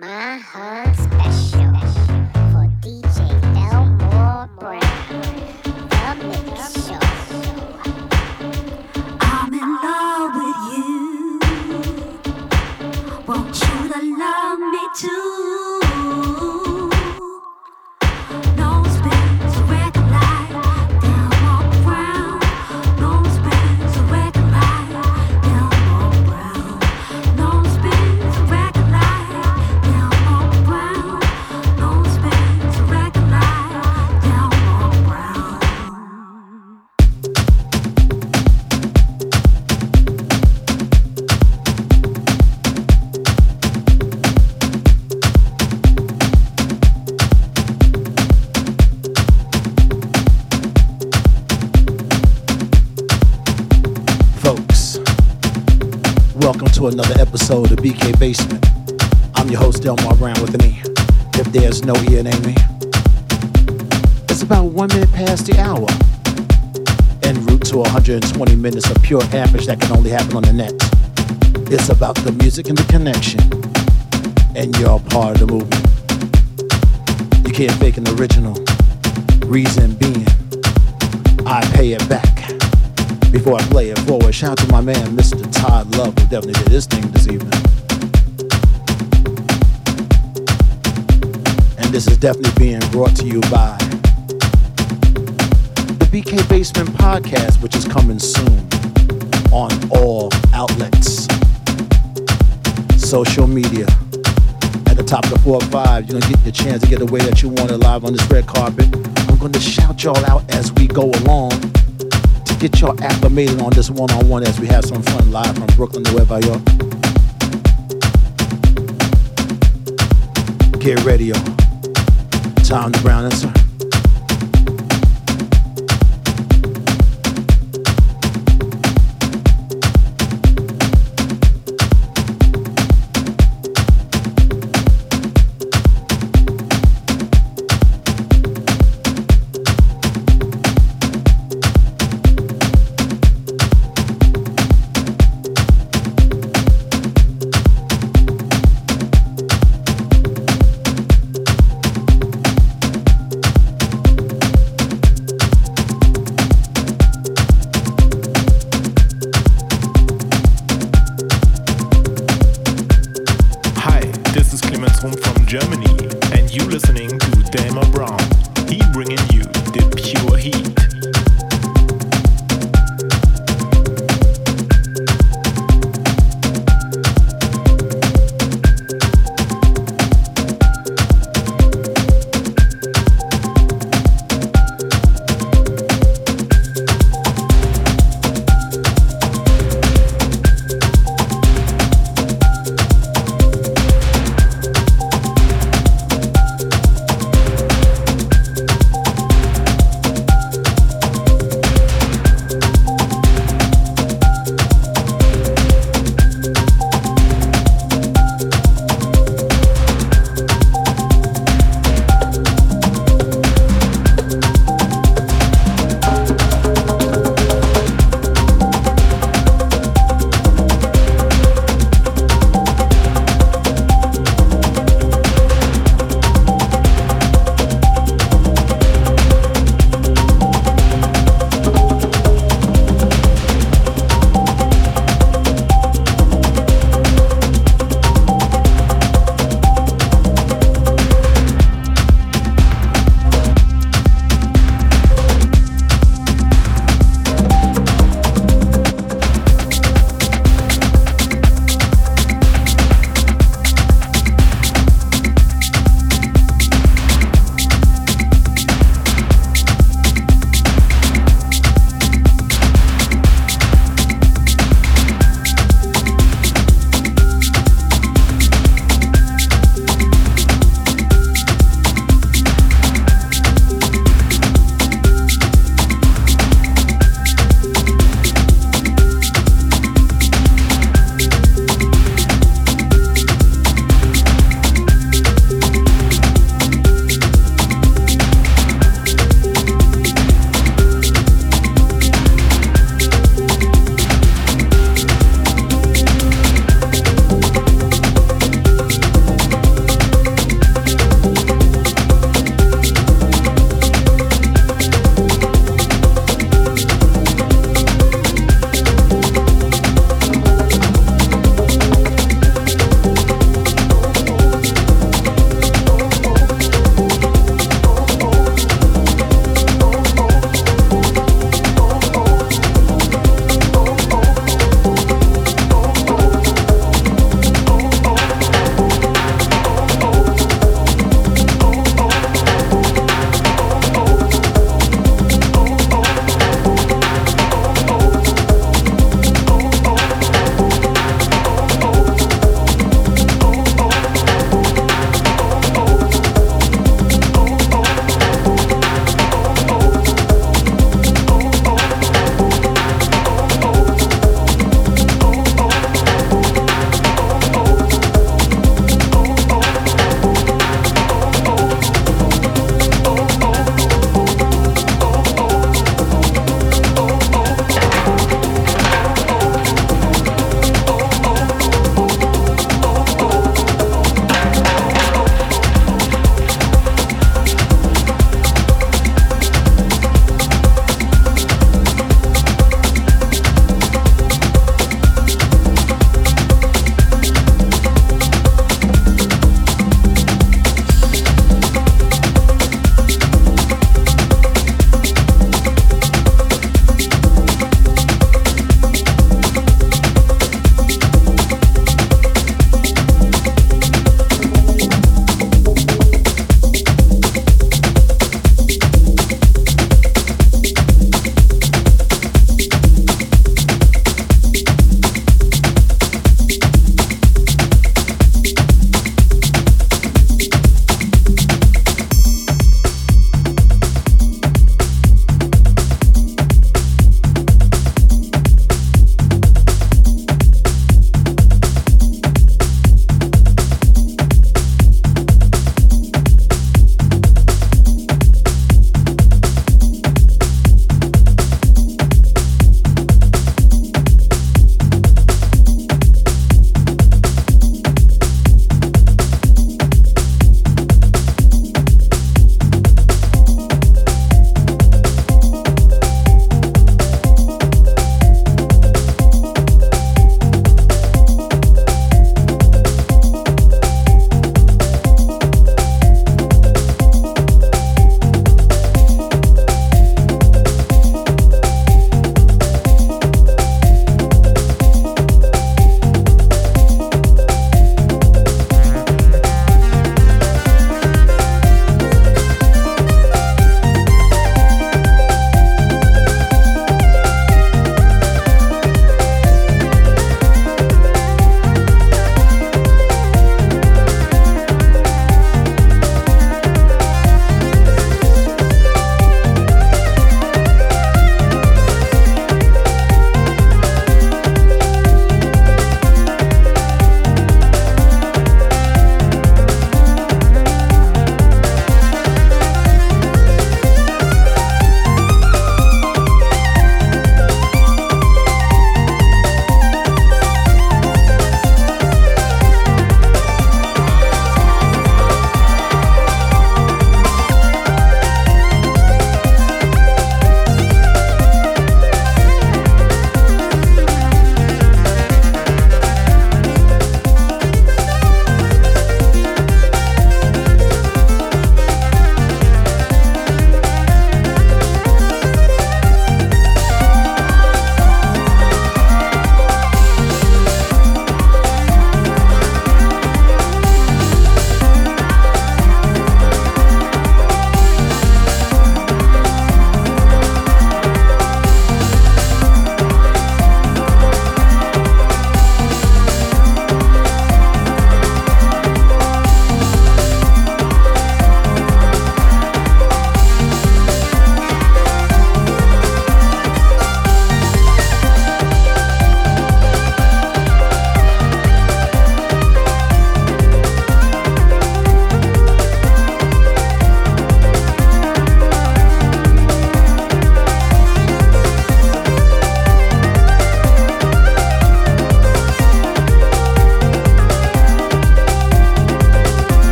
My heart special. Another episode of BK Basement. I'm your host, Delmar Brown with an E. If there's no E in me. It's about one minute past the hour. En route to 120 minutes of pure average that can only happen on the net. It's about the music and the connection. And you're part of the movement. You can't fake an original. Reason being, I pay it back. Before I play it forward, shout out to my man, Mr. Todd Love, who definitely did his thing this evening. And this is definitely being brought to you by the BK Basement Podcast, which is coming soon on all outlets. Social media. At the top of the 4 or 5, you're to get the chance to get the way that you want it live on this red carpet. I'm to shout y'all out as we go along get y'all acclimated on this one on one as we have some fun live from Brooklyn to Nueva York. Get ready, y'all. Time to brown answer.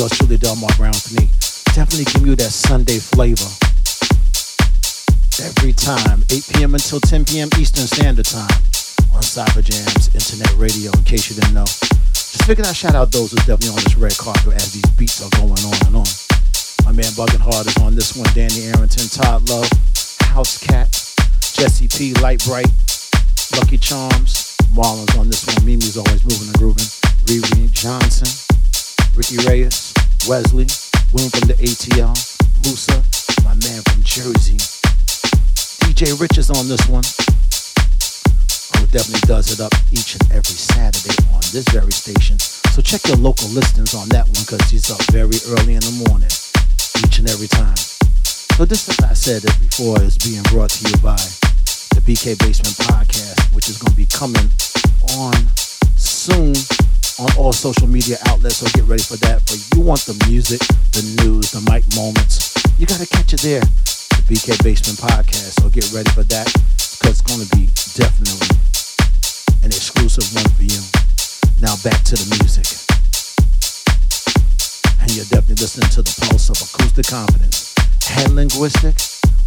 Yours truly, Delmar Brown me. Definitely give you that Sunday flavor. Every time, 8 p.m. until 10 p.m. Eastern Standard Time on Cyberjamz Internet Radio, in case you didn't know. Just figured I'd shout out those who's definitely on this red carpet as these beats are going on and on. My man Buggin' Hard is on this one. Danny Arrington, Todd Lowe, House Cat, Jesse P, Light Bright, Lucky Charms, Marlon's on this one. Mimi's always moving and grooving. Riri Johnson, Ricky Reyes, Wesley, William from the ATL, Musa, my man from Jersey. DJ Rich is on this one. Who definitely does it up each and every Saturday on this very station. So check your local listings on that one because he's up very early in the morning, each and every time. So this, as I said it before, is being brought to you by the BK Basement Podcast, which is going to be coming on soon on all social media outlets. So get ready for that. But you want the music, the news, the mic moments, you got to catch it there. The BK Basement Podcast. So get ready for that because it's to be definitely an exclusive one for you. Now back to the music. And you're definitely listening to the pulse of acoustic confidence and linguistic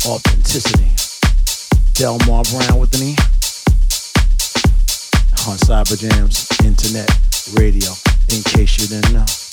authenticity. Delmar Brown with me on Cyberjamz Internet Radio, in case you didn't know.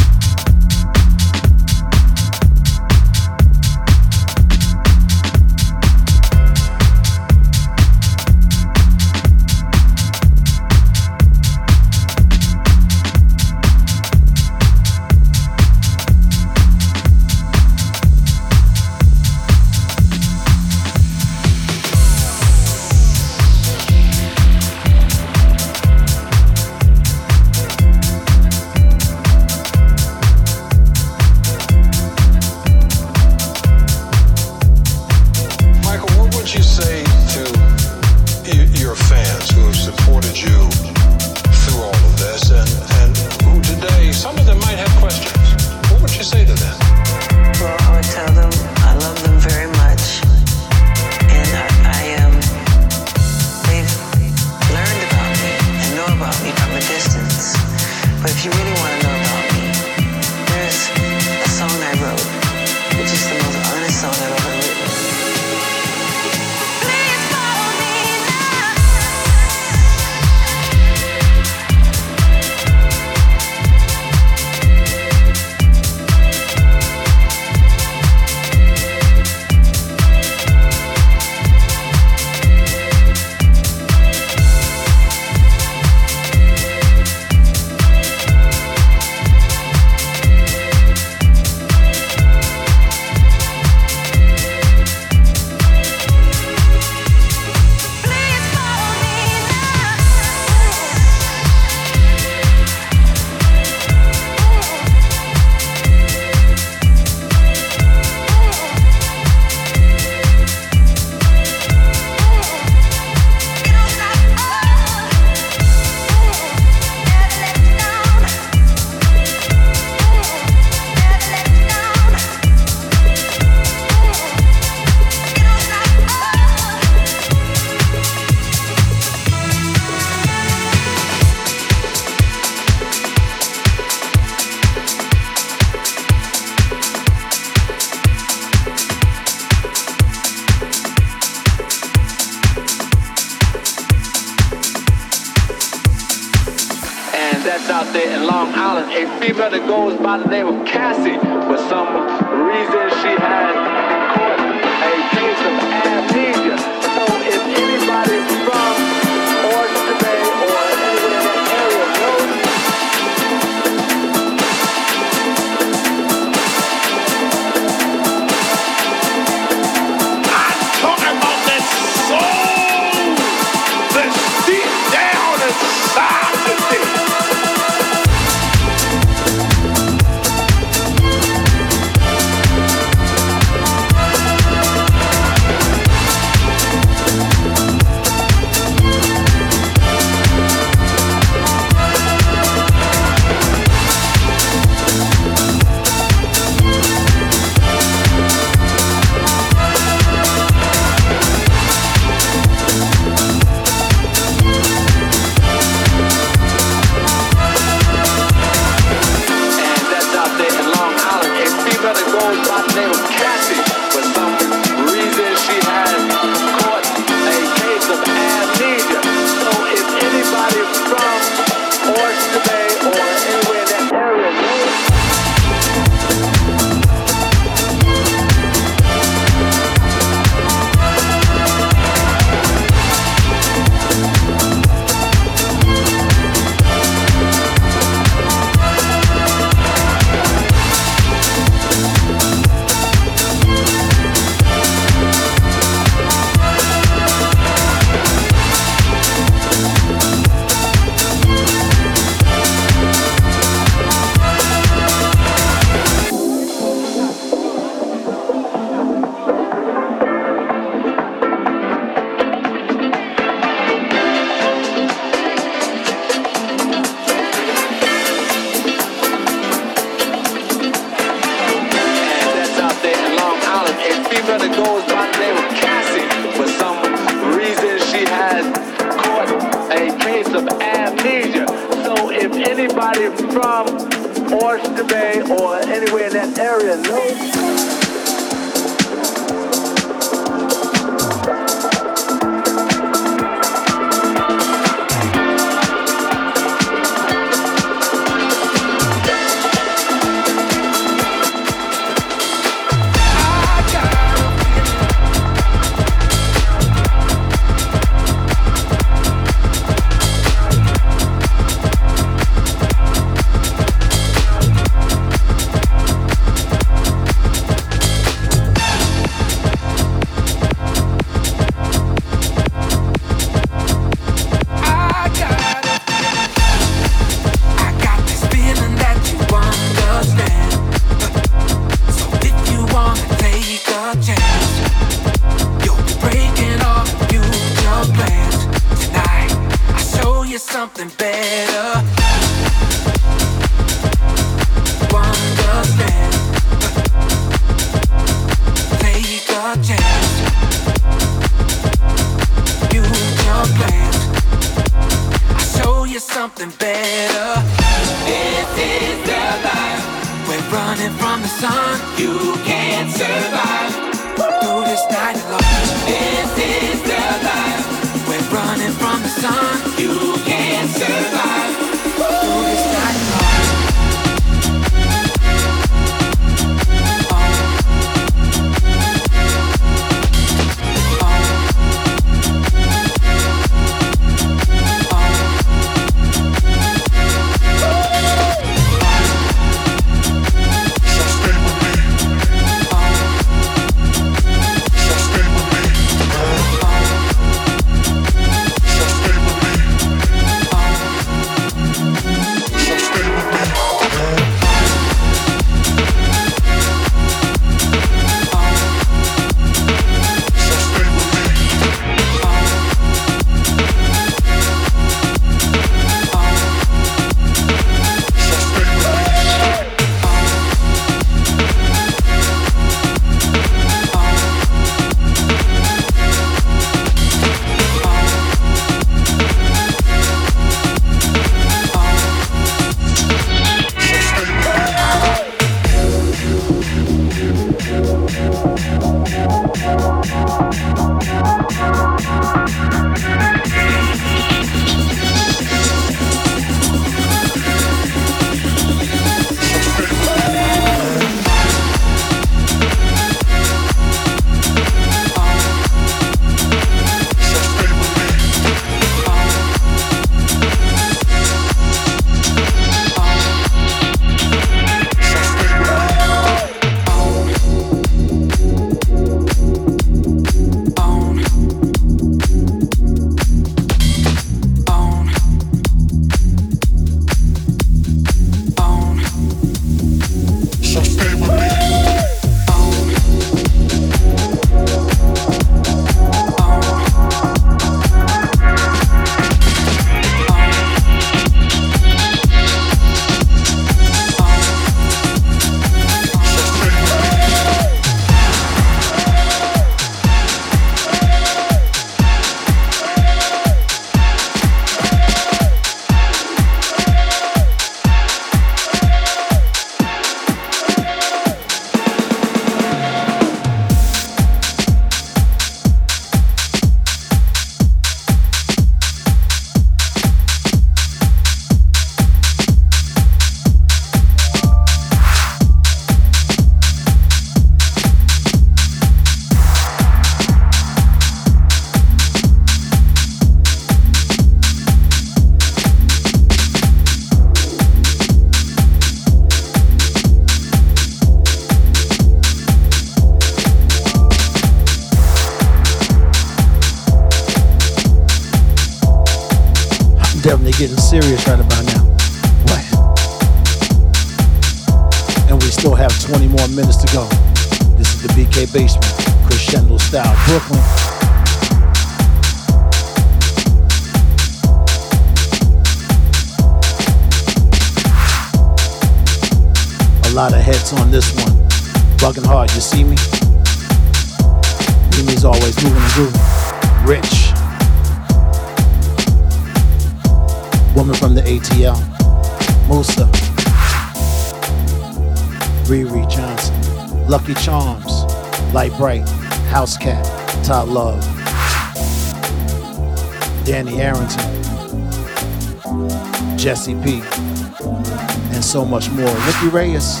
And so much more. Ricky Reyes,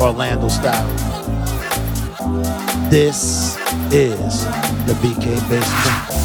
Orlando style. This is the BK Basement.